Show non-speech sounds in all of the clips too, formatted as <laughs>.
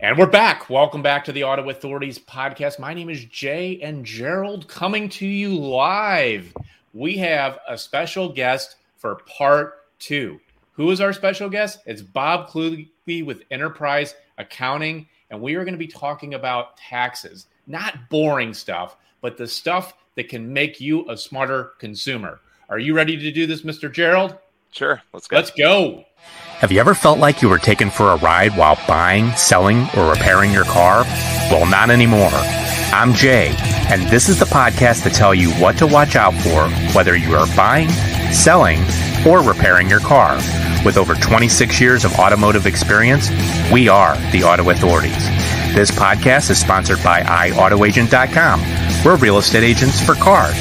And we're back. Welcome back to the Auto Authorities podcast. My name is Jay and Gerald coming to you live. We have a special guest for part two. Who is our special guest? It's Bob Kluge with Enterprise Accounting. And we are going to be talking about taxes, not boring stuff, but the stuff that can make you a smarter consumer. Are you ready to do this, Mr. Gerald? Sure. Let's go. Let's go. Have you ever felt like you were taken for a ride while buying, selling, or repairing your car? Well, not anymore. I'm Jay, and this is the podcast to tell you what to watch out for whether you are buying, selling, or repairing your car. With over 26 years of automotive experience, we are the Auto Authorities. This podcast is sponsored by iAutoAgent.com. We're real estate agents for cars.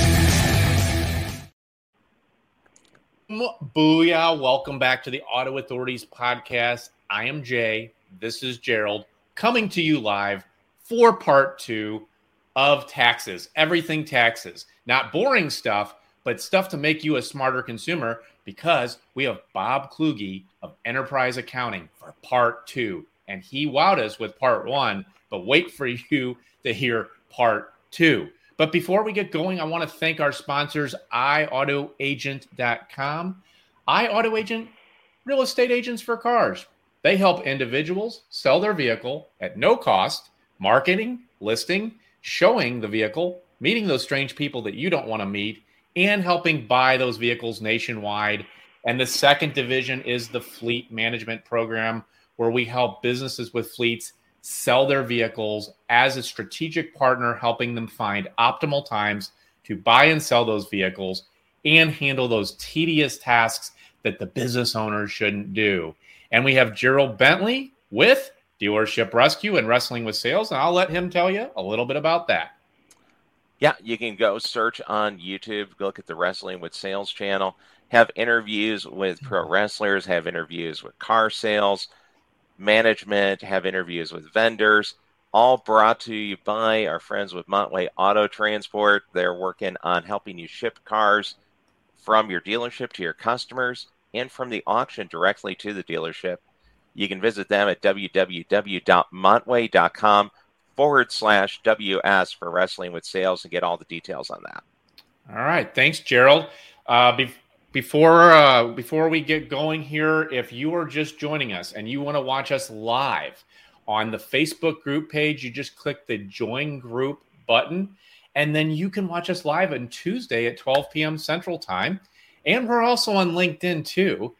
Booyah. Welcome back to the Auto Authorities podcast. I am Jay. This is Gerald coming to you live for part two of taxes. Everything taxes. Not boring stuff, but stuff to make you a smarter consumer because we have Bob Kluge of Enterprise Accounting for part two. And he wowed us with part one, but wait for <laughs> you to hear part two. But before we get going, I want to thank our sponsors, iAutoAgent.com. iAutoAgent, real estate agents for cars. They help individuals sell their vehicle at no cost, marketing, listing, showing the vehicle, meeting those strange people that you don't want to meet, and helping buy those vehicles nationwide. And the second division is the fleet management program, where we help businesses with fleets sell their vehicles as a strategic partner, helping them find optimal times to buy and sell those vehicles and handle those tedious tasks that the business owners shouldn't do. And we have Gerald Bentley with Dealership Rescue and Wrestling with Sales. And I'll let him tell you a little bit about that. Yeah, you can go search on YouTube, look at the Wrestling with Sales channel, have interviews with pro wrestlers, have interviews with car sales, management, have interviews with vendors, all brought to you by our friends with Montway Auto Transport. They're working on helping you ship cars from your dealership to your customers and from the auction directly to the dealership. You can visit them at www.montway.com forward slash WS for wrestling with sales and get all the details on that. All right. Thanks, Gerald. Uh, be- before uh, before we get going here, if you are just joining us and you want to watch us live on the Facebook group page, you just click the join group button, and then you can watch us live on Tuesday at 12 p.m. Central Time. And we're also on LinkedIn too.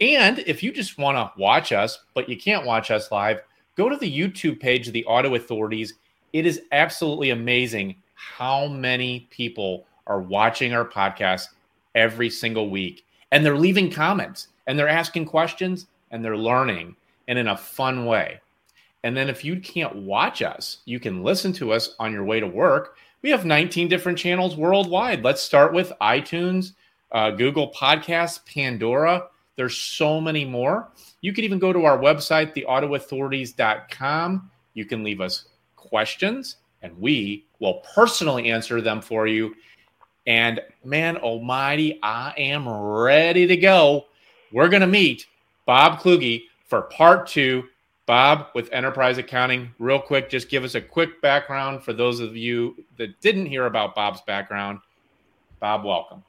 And if you just want to watch us, but you can't watch us live, go to the YouTube page of the Auto Authorities. It is absolutely amazing how many people are watching our podcast every single week. And they're leaving comments and they're asking questions and they're learning and in a fun way. And then if you can't watch us, you can listen to us on your way to work. We have 19 different channels worldwide. Let's start with iTunes, uh, Google Podcasts, Pandora. There's so many more. You can even go to our website, theautoauthorities.com. You can leave us questions and we will personally answer them for you and man almighty, I am ready to go. We're going to meet Bob Kluge for part two. Bob with Enterprise Accounting, real quick, just give us a quick background for those of you that didn't hear about Bob's background. Bob, welcome.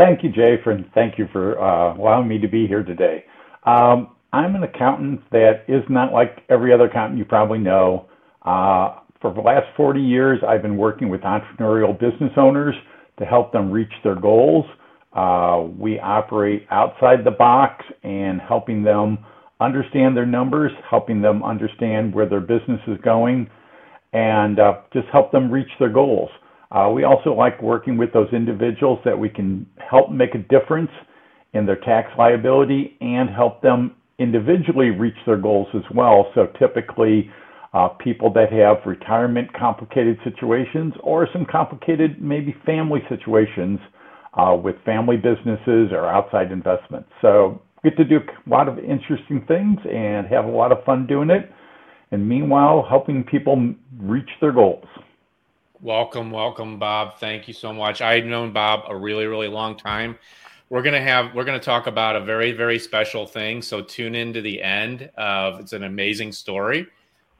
Thank you, Jay, for thank you for uh, allowing me to be here today. Um, I'm an accountant that is not like every other accountant you probably know. Uh, for the last 40 years, I've been working with entrepreneurial business owners to help them reach their goals. Uh, we operate outside the box and helping them understand their numbers, helping them understand where their business is going, and uh, just help them reach their goals. Uh, we also like working with those individuals that we can help make a difference in their tax liability and help them individually reach their goals as well. So typically, uh, people that have retirement complicated situations or some complicated maybe family situations uh, with family businesses or outside investments. So get to do a lot of interesting things and have a lot of fun doing it. And meanwhile, helping people reach their goals. Welcome, welcome, Bob. Thank you so much. I've known Bob a really, really long time. We're gonna have we're gonna talk about a very, very special thing. So tune in to the end of it's an amazing story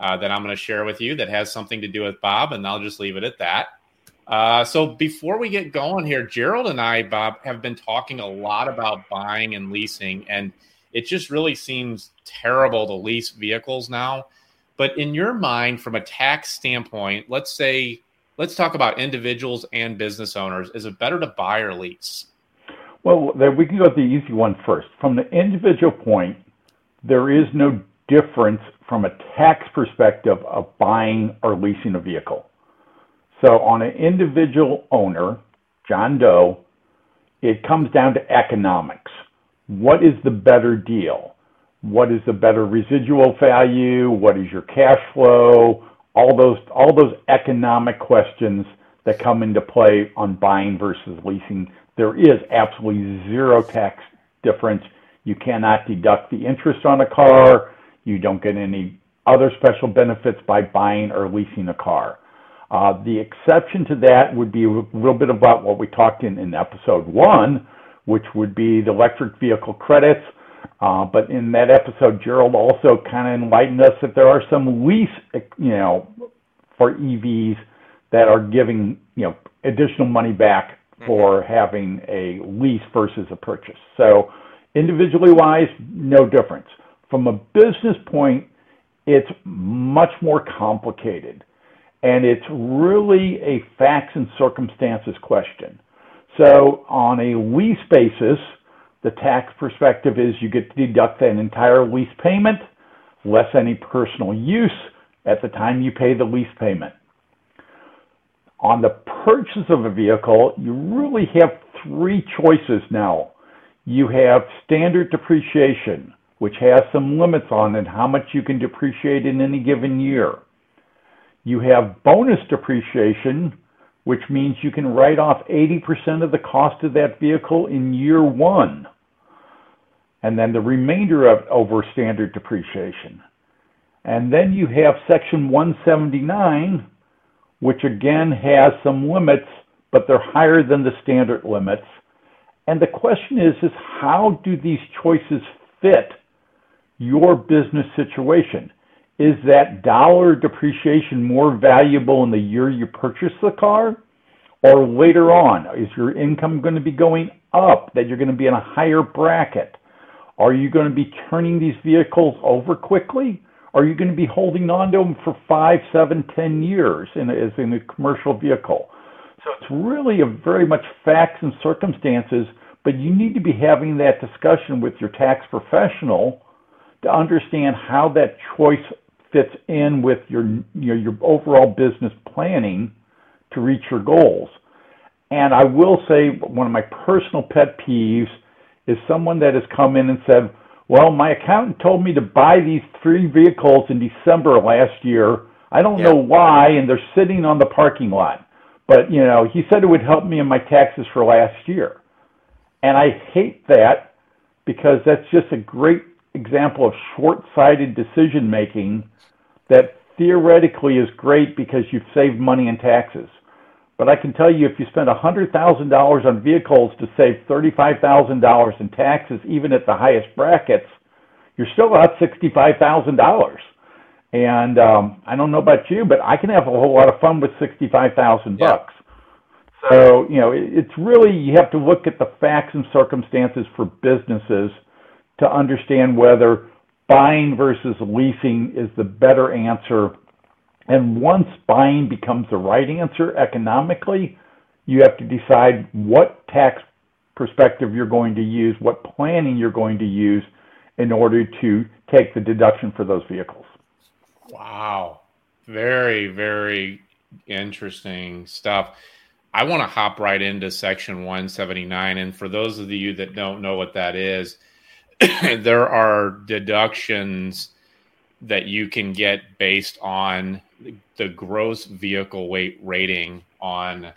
uh, that I'm to share with you that has something to do with Bob, and I'll just leave it at that. Uh, so before we get going here, Gerald and I, Bob, have been talking a lot about buying and leasing, and it just really seems terrible to lease vehicles now. But in your mind, from a tax standpoint, let's say, let's talk about individuals and business owners. Is it better to buy or lease? Well, we can go with the easy one first. From the individual point, there is no difference from a tax perspective of buying or leasing a vehicle. So on an individual owner, John Doe, it comes down to economics. What is the better deal? What is the better residual value? What is your cash flow? All those all those economic questions that come into play on buying versus leasing. There is absolutely zero tax difference. You cannot deduct the interest on a car. You don't get any other special benefits by buying or leasing a car. Uh, the exception to that would be a little bit about what we talked in, in episode one, which would be the electric vehicle credits. Uh, but in that episode, Gerald also kind of enlightened us that there are some lease, you know, for EVs that are giving, you know, additional money back mm-hmm. for having a lease versus a purchase. So individually wise, no difference. From a business point, it's much more complicated. And it's really a facts and circumstances question. So on a lease basis, the tax perspective is you get to deduct an entire lease payment, less any personal use at the time you pay the lease payment. On the purchase of a vehicle, you really have three choices now. You have standard depreciation, which has some limits on it, how much you can depreciate in any given year. You have bonus depreciation, which means you can write off 80% of the cost of that vehicle in year one, and then the remainder of over standard depreciation. And then you have Section 179, which again has some limits, but they're higher than the standard limits. And the question is, is how do these choices fit your business situation. Is that dollar depreciation more valuable in the year you purchase the car or later on? Is your income going to be going up, that you're going to be in a higher bracket? Are you going to be turning these vehicles over quickly? Are you going to be holding on to them for five, seven, ten years in as in a commercial vehicle? So it's really a very much facts and circumstances, but you need to be having that discussion with your tax professional to understand how that choice fits in with your, your overall business planning to reach your goals. And I will say one of my personal pet peeves is someone that has come in and said, "Well, my accountant told me to buy these three vehicles in December last year. I don't yeah. know why, and they're sitting on the parking lot. But you know, he said it would help me in my taxes for last year." And I hate that because that's just a great example of short-sighted decision making that theoretically is great because you've saved money in taxes. But I can tell you if you spend $100,000 on vehicles to save $35,000 in taxes, even at the highest brackets, you're still out $65,000. And um, I don't know about you, but I can have a whole lot of fun with 65,000 yeah. bucks. So, you know, it's really, you have to look at the facts and circumstances for businesses – to understand whether buying versus leasing is the better answer. And once buying becomes the right answer economically, you have to decide what tax perspective you're going to use, what planning you're going to use in order to take the deduction for those vehicles. Wow. Very, very interesting stuff. I want to hop right into section 179. And for those of you that don't know what that is, <clears throat> there are deductions that you can get based on the gross vehicle weight rating on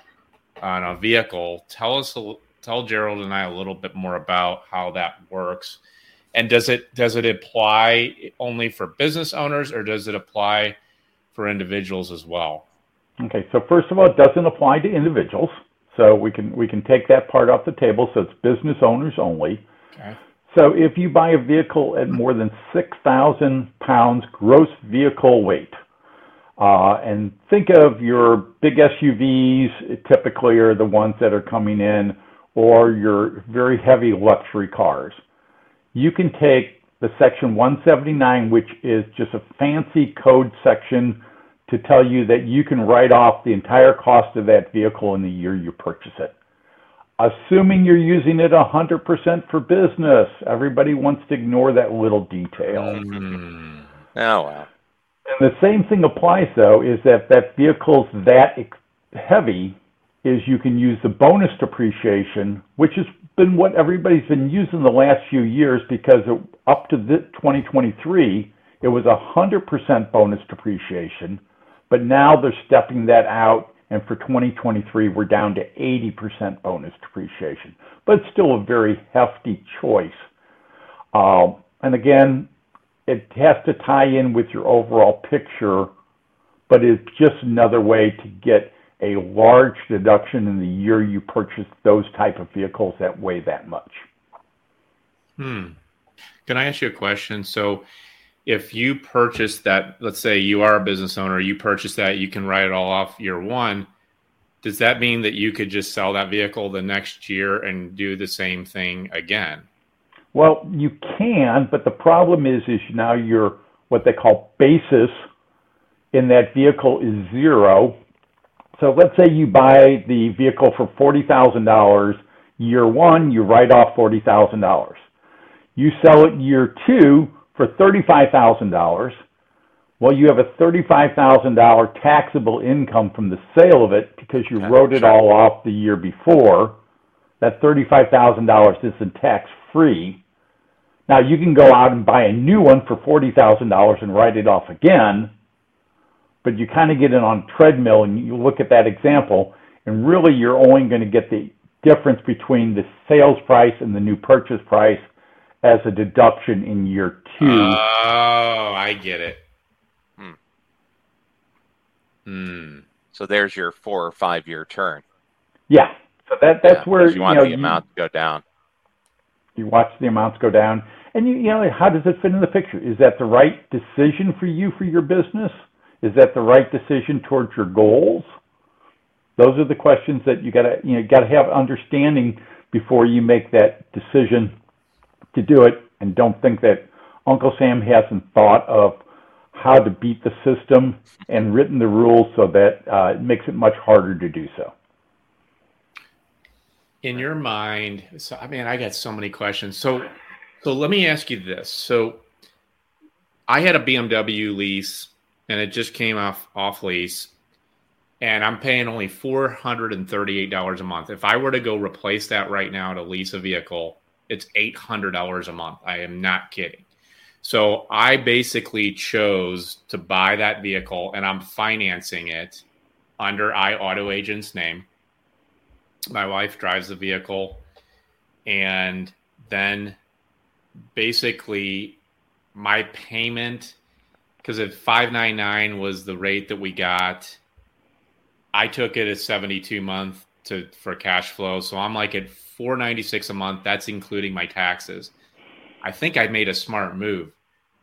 on a vehicle. Tell us, tell Gerald and I a little bit more about how that works, and does it does it apply only for business owners or does it apply for individuals as well? Okay, so first of all, it doesn't apply to individuals, so we can we can take that part off the table. So it's business owners only. Okay. So if you buy a vehicle at more than 6,000 pounds gross vehicle weight, uh, and think of your big SUVs, typically are the ones that are coming in, or your very heavy luxury cars. You can take the section 179, which is just a fancy code section to tell you that you can write off the entire cost of that vehicle in the year you purchase it. Assuming you're using it 100% for business, everybody wants to ignore that little detail. Mm. Oh, well. And the same thing applies, though, is that that vehicle's that heavy is you can use the bonus depreciation, which has been what everybody's been using the last few years because it, up to the 2023, it was 100% bonus depreciation, but now they're stepping that out, for 2023, we're down to 80% bonus depreciation. But still a very hefty choice. Um, and again, it has to tie in with your overall picture, but it's just another way to get a large deduction in the year you purchase those type of vehicles that weigh that much. Hmm. Can I ask you a question? If you purchase that, let's say you are a business owner, you purchase that, you can write it all off year one. Does that mean that you could just sell that vehicle the next year and do the same thing again? Well, you can, but the problem is, is now your what they call basis in that vehicle is zero. So let's say you buy the vehicle for forty thousand dollars. Year one, you write off forty thousand dollars. You sell it year two for thirty-five thousand dollars. Well, you have a thirty-five thousand dollar taxable income from the sale of it because you wrote it all off the year before. That thirty-five thousand dollars isn't tax-free. Now you can go out and buy a new one for forty thousand dollars and write it off again, but you kind of get it on treadmill and you look at that example, and really you're only going to get the difference between the sales price and the new purchase price as a deduction in year two. Oh, I get it. Hmm. Hmm. So there's your four or five year turn. Yeah. So that that's Yeah, where 'cause you want know, the amount to go down. You watch the amounts go down, and you, you know how does it fit in the picture? Is that the right decision for you for your business? Is that the right decision towards your goals? Those are the questions that you gotta you know got to have understanding before you make that decision to do it, and don't think that Uncle Sam hasn't thought of how to beat the system and written the rules so that uh, it makes it much harder to do so. in your mind so i mean i got so many questions. So so let me ask you this. So i had a bmw lease and it just came off off lease and i'm paying only $438 a month. If i were to go replace that right now to lease a vehicle it's $800 a month. I am not kidding. So i basically chose to buy that vehicle and i'm financing it under iAutoAgent's name. My wife drives the vehicle and then basically my payment because at 599 was the rate that we got i took it as 72 month to for cash flow so i'm like at 496 a month that's including my taxes i think i made a smart move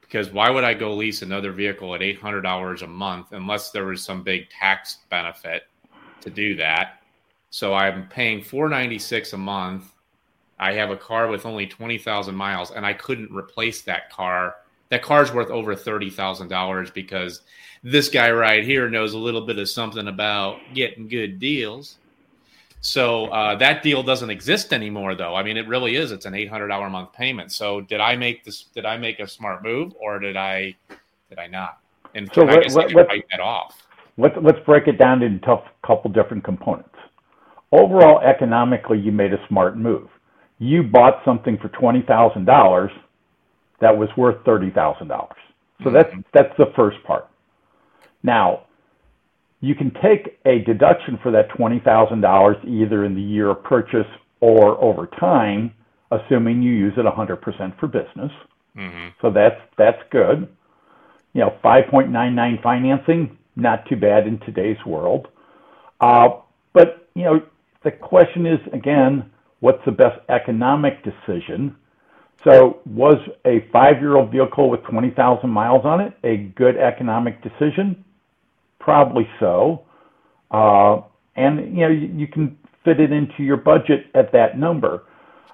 because why would i go lease another vehicle at $800 a month unless there was some big tax benefit to do that so I'm paying 496 a month. I have a car with only 20,000 miles and I couldn't replace that car. That car's worth over $30,000 because this guy right here knows a little bit of something about getting good deals. So uh, that deal doesn't exist anymore, though. I mean, it really is. It's an eight hundred dollar a month payment. So did I make this? Did I make a smart move, or did I? Did I not? And So I what- guess what- I can write that off. Let's let's break it down into a couple different components. Overall, economically, you made a smart move. You bought something for twenty thousand dollars that was worth thirty thousand dollars. So that's that's the first part. Now, you can take a deduction for that twenty thousand dollars either in the year of purchase or over time, assuming you use it hundred percent for business. hmm So that's that's good. You know, 5.99 financing, not too bad in today's world. Uh, but you know, the question is again, what's the best economic decision? So, was a five year old vehicle with 20,000 miles on it a good economic decision? Probably so. Uh, and you know you, you, can fit it into your budget at that number.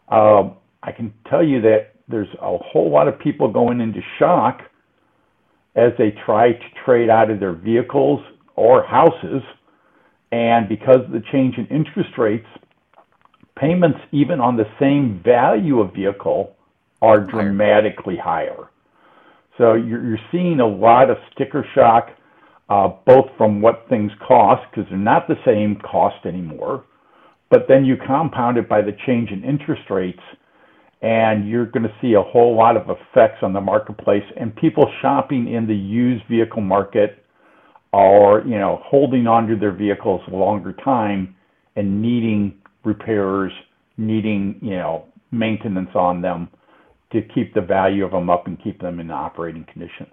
Uh, I can tell you that there's a whole lot of people going into shock as they try to trade out of their vehicles or houses. And because of the change in interest rates, payments even on the same value of vehicle are dramatically higher. So you're, you're seeing a lot of sticker shock, uh, both from what things cost, because they're not the same cost anymore, but then you compound it by the change in interest rates, and you're going to see a whole lot of effects on the marketplace and people shopping in the used vehicle market are, you know, holding onto their vehicles a longer time and needing repairs, needing, you know, maintenance on them to keep the value of them up and keep them in operating conditions.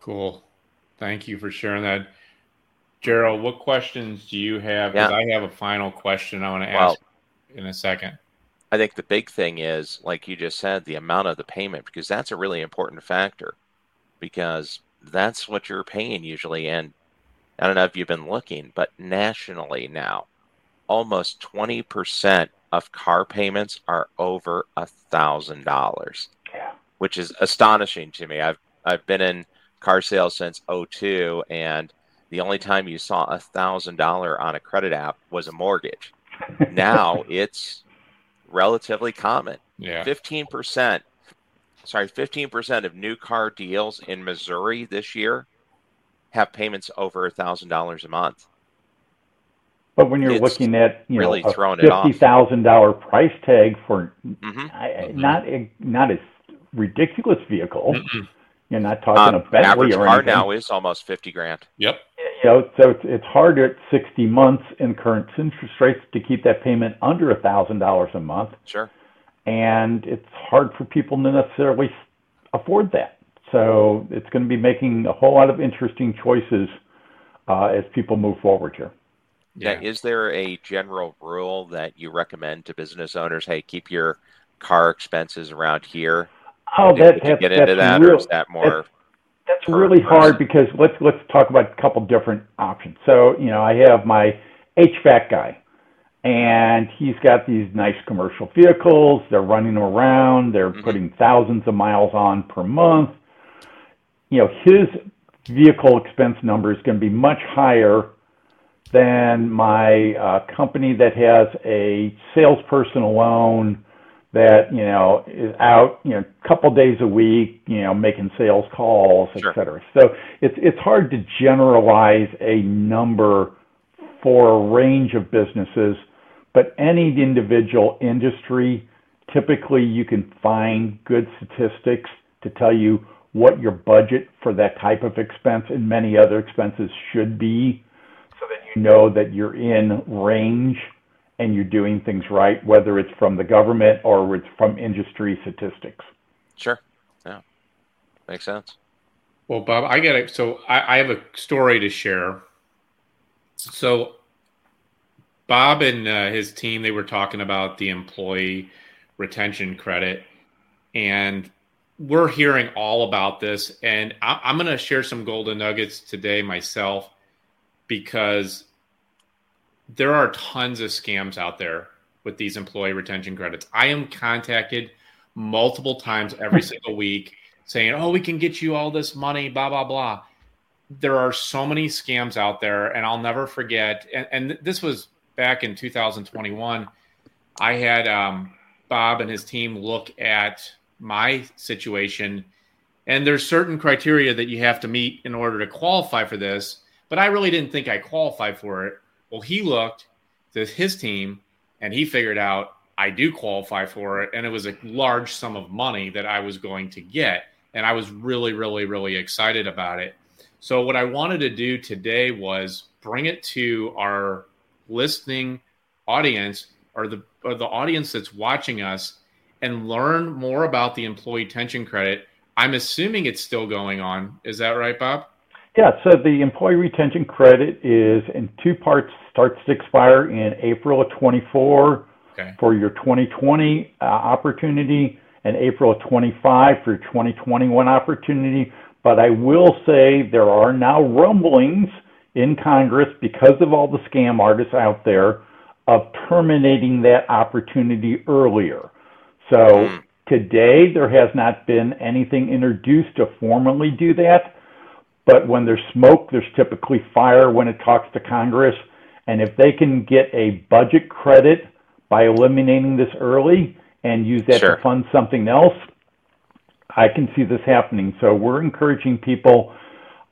Cool. Thank you for sharing that. Gerald, what questions do you have? Because yeah. I have a final question I want to ask well, in a second. I think the big thing is, like you just said, the amount of the payment, because that's a really important factor, because that's what you're paying usually. And I don't know if you've been looking, but nationally now, almost 20% of car payments are over a thousand dollars, which is astonishing to me. I've I've been in car sales since 02 and the only time you saw a thousand dollar on a credit app was a mortgage. <laughs> now it's relatively common. Yeah. 15%, sorry, 15% of new car deals in Missouri this year have payments over a thousand dollars a month. But when you're it's looking at you really know a fifty thousand dollar price tag for mm-hmm. I, not a not a ridiculous vehicle, you're not talking uh, a Bentley average or car anything. now is almost fifty grand. Yep. You know, so it's, it's hard at sixty months in current interest rates to keep that payment under a thousand dollars a month. Sure. And it's hard for people to necessarily afford that. So it's going to be making a whole lot of interesting choices uh, as people move forward here. Yeah. Is there a general rule that you recommend to business owners? Hey, keep your car expenses around here. Oh, that, did, get into that, real, or is that more? That's, that's really hard because let's let's talk about a couple different options. So you know, I have my HVAC guy, and he's got these nice commercial vehicles. They're running around. They're mm-hmm. putting thousands of miles on per month you know, his vehicle expense number is going to be much higher than my uh, company that has a salesperson alone that you know is out you know a couple days a week you know making sales calls sure. et cetera. So it's it's hard to generalize a number for a range of businesses but any individual industry typically you can find good statistics to tell you what your budget for that type of expense and many other expenses should be. So that you know that you're in range and you're doing things right, whether it's from the government or it's from industry statistics. Sure. Yeah. Makes sense. Well, Bob, I get it. So I, I have a story to share. So Bob and uh, his team, they were talking about the employee retention credit. And we're hearing all about this, and I, I'm going to share some golden nuggets today myself because there are tons of scams out there with these employee retention credits. I am contacted multiple times every <laughs> single week saying, "Oh, we can get you all this money," blah blah blah. There are so many scams out there, and I'll never forget. And, and this was back in 2021. I had um, Bob and his team look at my situation and there's certain criteria that you have to meet in order to qualify for this but i really didn't think i qualified for it well he looked to his team and he figured out i do qualify for it and it was a large sum of money that i was going to get and i was really really really excited about it so what i wanted to do today was bring it to our listening audience or the or the audience that's watching us and learn more about the employee retention credit. I'm assuming it's still going on. Is that right, Bob? Yeah, so the employee retention credit is in two parts, starts to expire in April of 24 okay. for your 2020 uh, opportunity, and April of 25 for your 2021 opportunity. But I will say there are now rumblings in Congress because of all the scam artists out there of terminating that opportunity earlier. So mm. today there has not been anything introduced to formally do that. But when there's smoke, there's typically fire when it talks to Congress. And if they can get a budget credit by eliminating this early and use that sure. to fund something else, I can see this happening. So we're encouraging people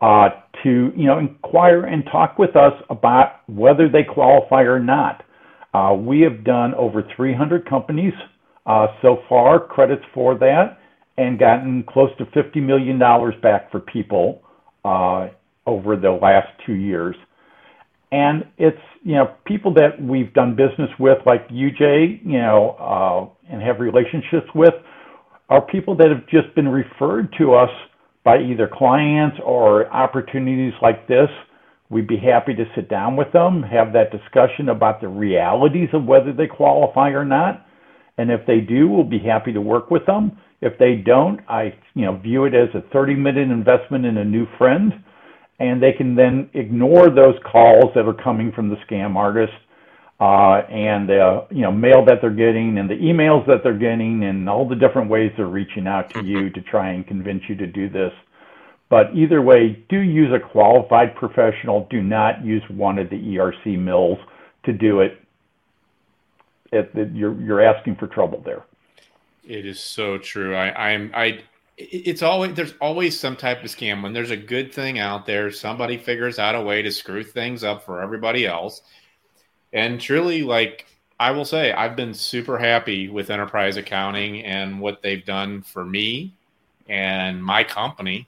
uh, to you know inquire and talk with us about whether they qualify or not. Uh, we have done over 300 companies uh, so far, credits for that, and gotten close to $50 million back for people over the last two years. And it's you know people that we've done business with, like UJ, you know, uh, and have relationships with, are people that have just been referred to us by either clients or opportunities like this. We'd be happy to sit down with them, have that discussion about the realities of whether they qualify or not. And if they do, we'll be happy to work with them. If they don't, I you know view it as a 30 minute investment in a new friend, and they can then ignore those calls that are coming from the scam artist uh, and uh, you know mail that they're getting and the emails that they're getting and all the different ways they're reaching out to you to try and convince you to do this. But either way, do use a qualified professional. Do not use one of the ERC mills to do it. it, it you're you're asking for trouble there. It is so true. I, I'm I. It's always there's always some type of scam when there's a good thing out there. Somebody figures out a way to screw things up for everybody else and truly, like I will say, I've been super happy with enterprise accounting and what they've done for me and my company.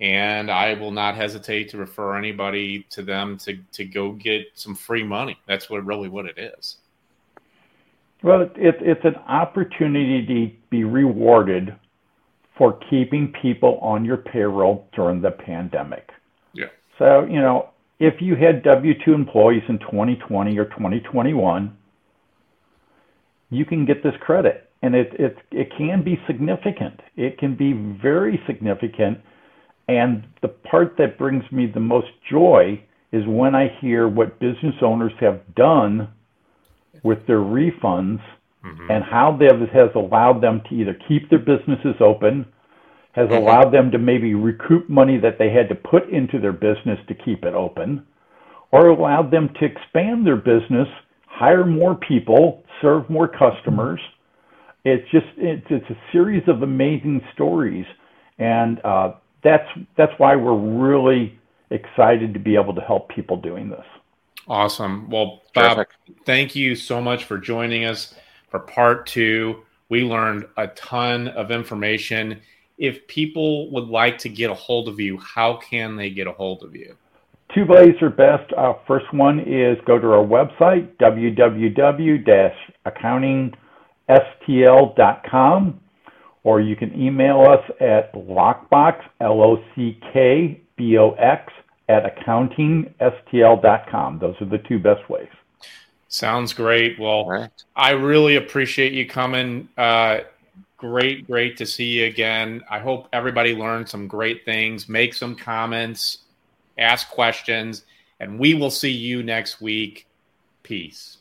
And I will not hesitate to refer anybody to them to, to go get some free money. That's what really what it is. Well, it, it's an opportunity to be rewarded for keeping people on your payroll during the pandemic. Yeah. So, you know, if you had W 2 employees in 2020 or 2021, you can get this credit. And it, it, it can be significant. It can be very significant. And the part that brings me the most joy is when I hear what business owners have done with their refunds mm-hmm. and how that has allowed them to either keep their businesses open has mm-hmm. allowed them to maybe recoup money that they had to put into their business to keep it open, or allowed them to expand their business, hire more people, serve more customers. It's just it's, it's a series of amazing stories, and uh, that's that's why we're really excited to be able to help people doing this. Awesome. Well, Bob, Terrific. thank you so much for joining us for part two. We learned a ton of information if people would like to get a hold of you, how can they get a hold of you? Two ways are best. Uh, first one is go to our website, www-accountingstl.com, or you can email us at lockbox, L-O-C-K-B-O-X, at accountingstl.com. Those are the two best ways. Sounds great. Well, right. I really appreciate you coming. Uh, great, great to see you again. I hope everybody learned some great things. Make some comments, ask questions, and we will see you next week. Peace.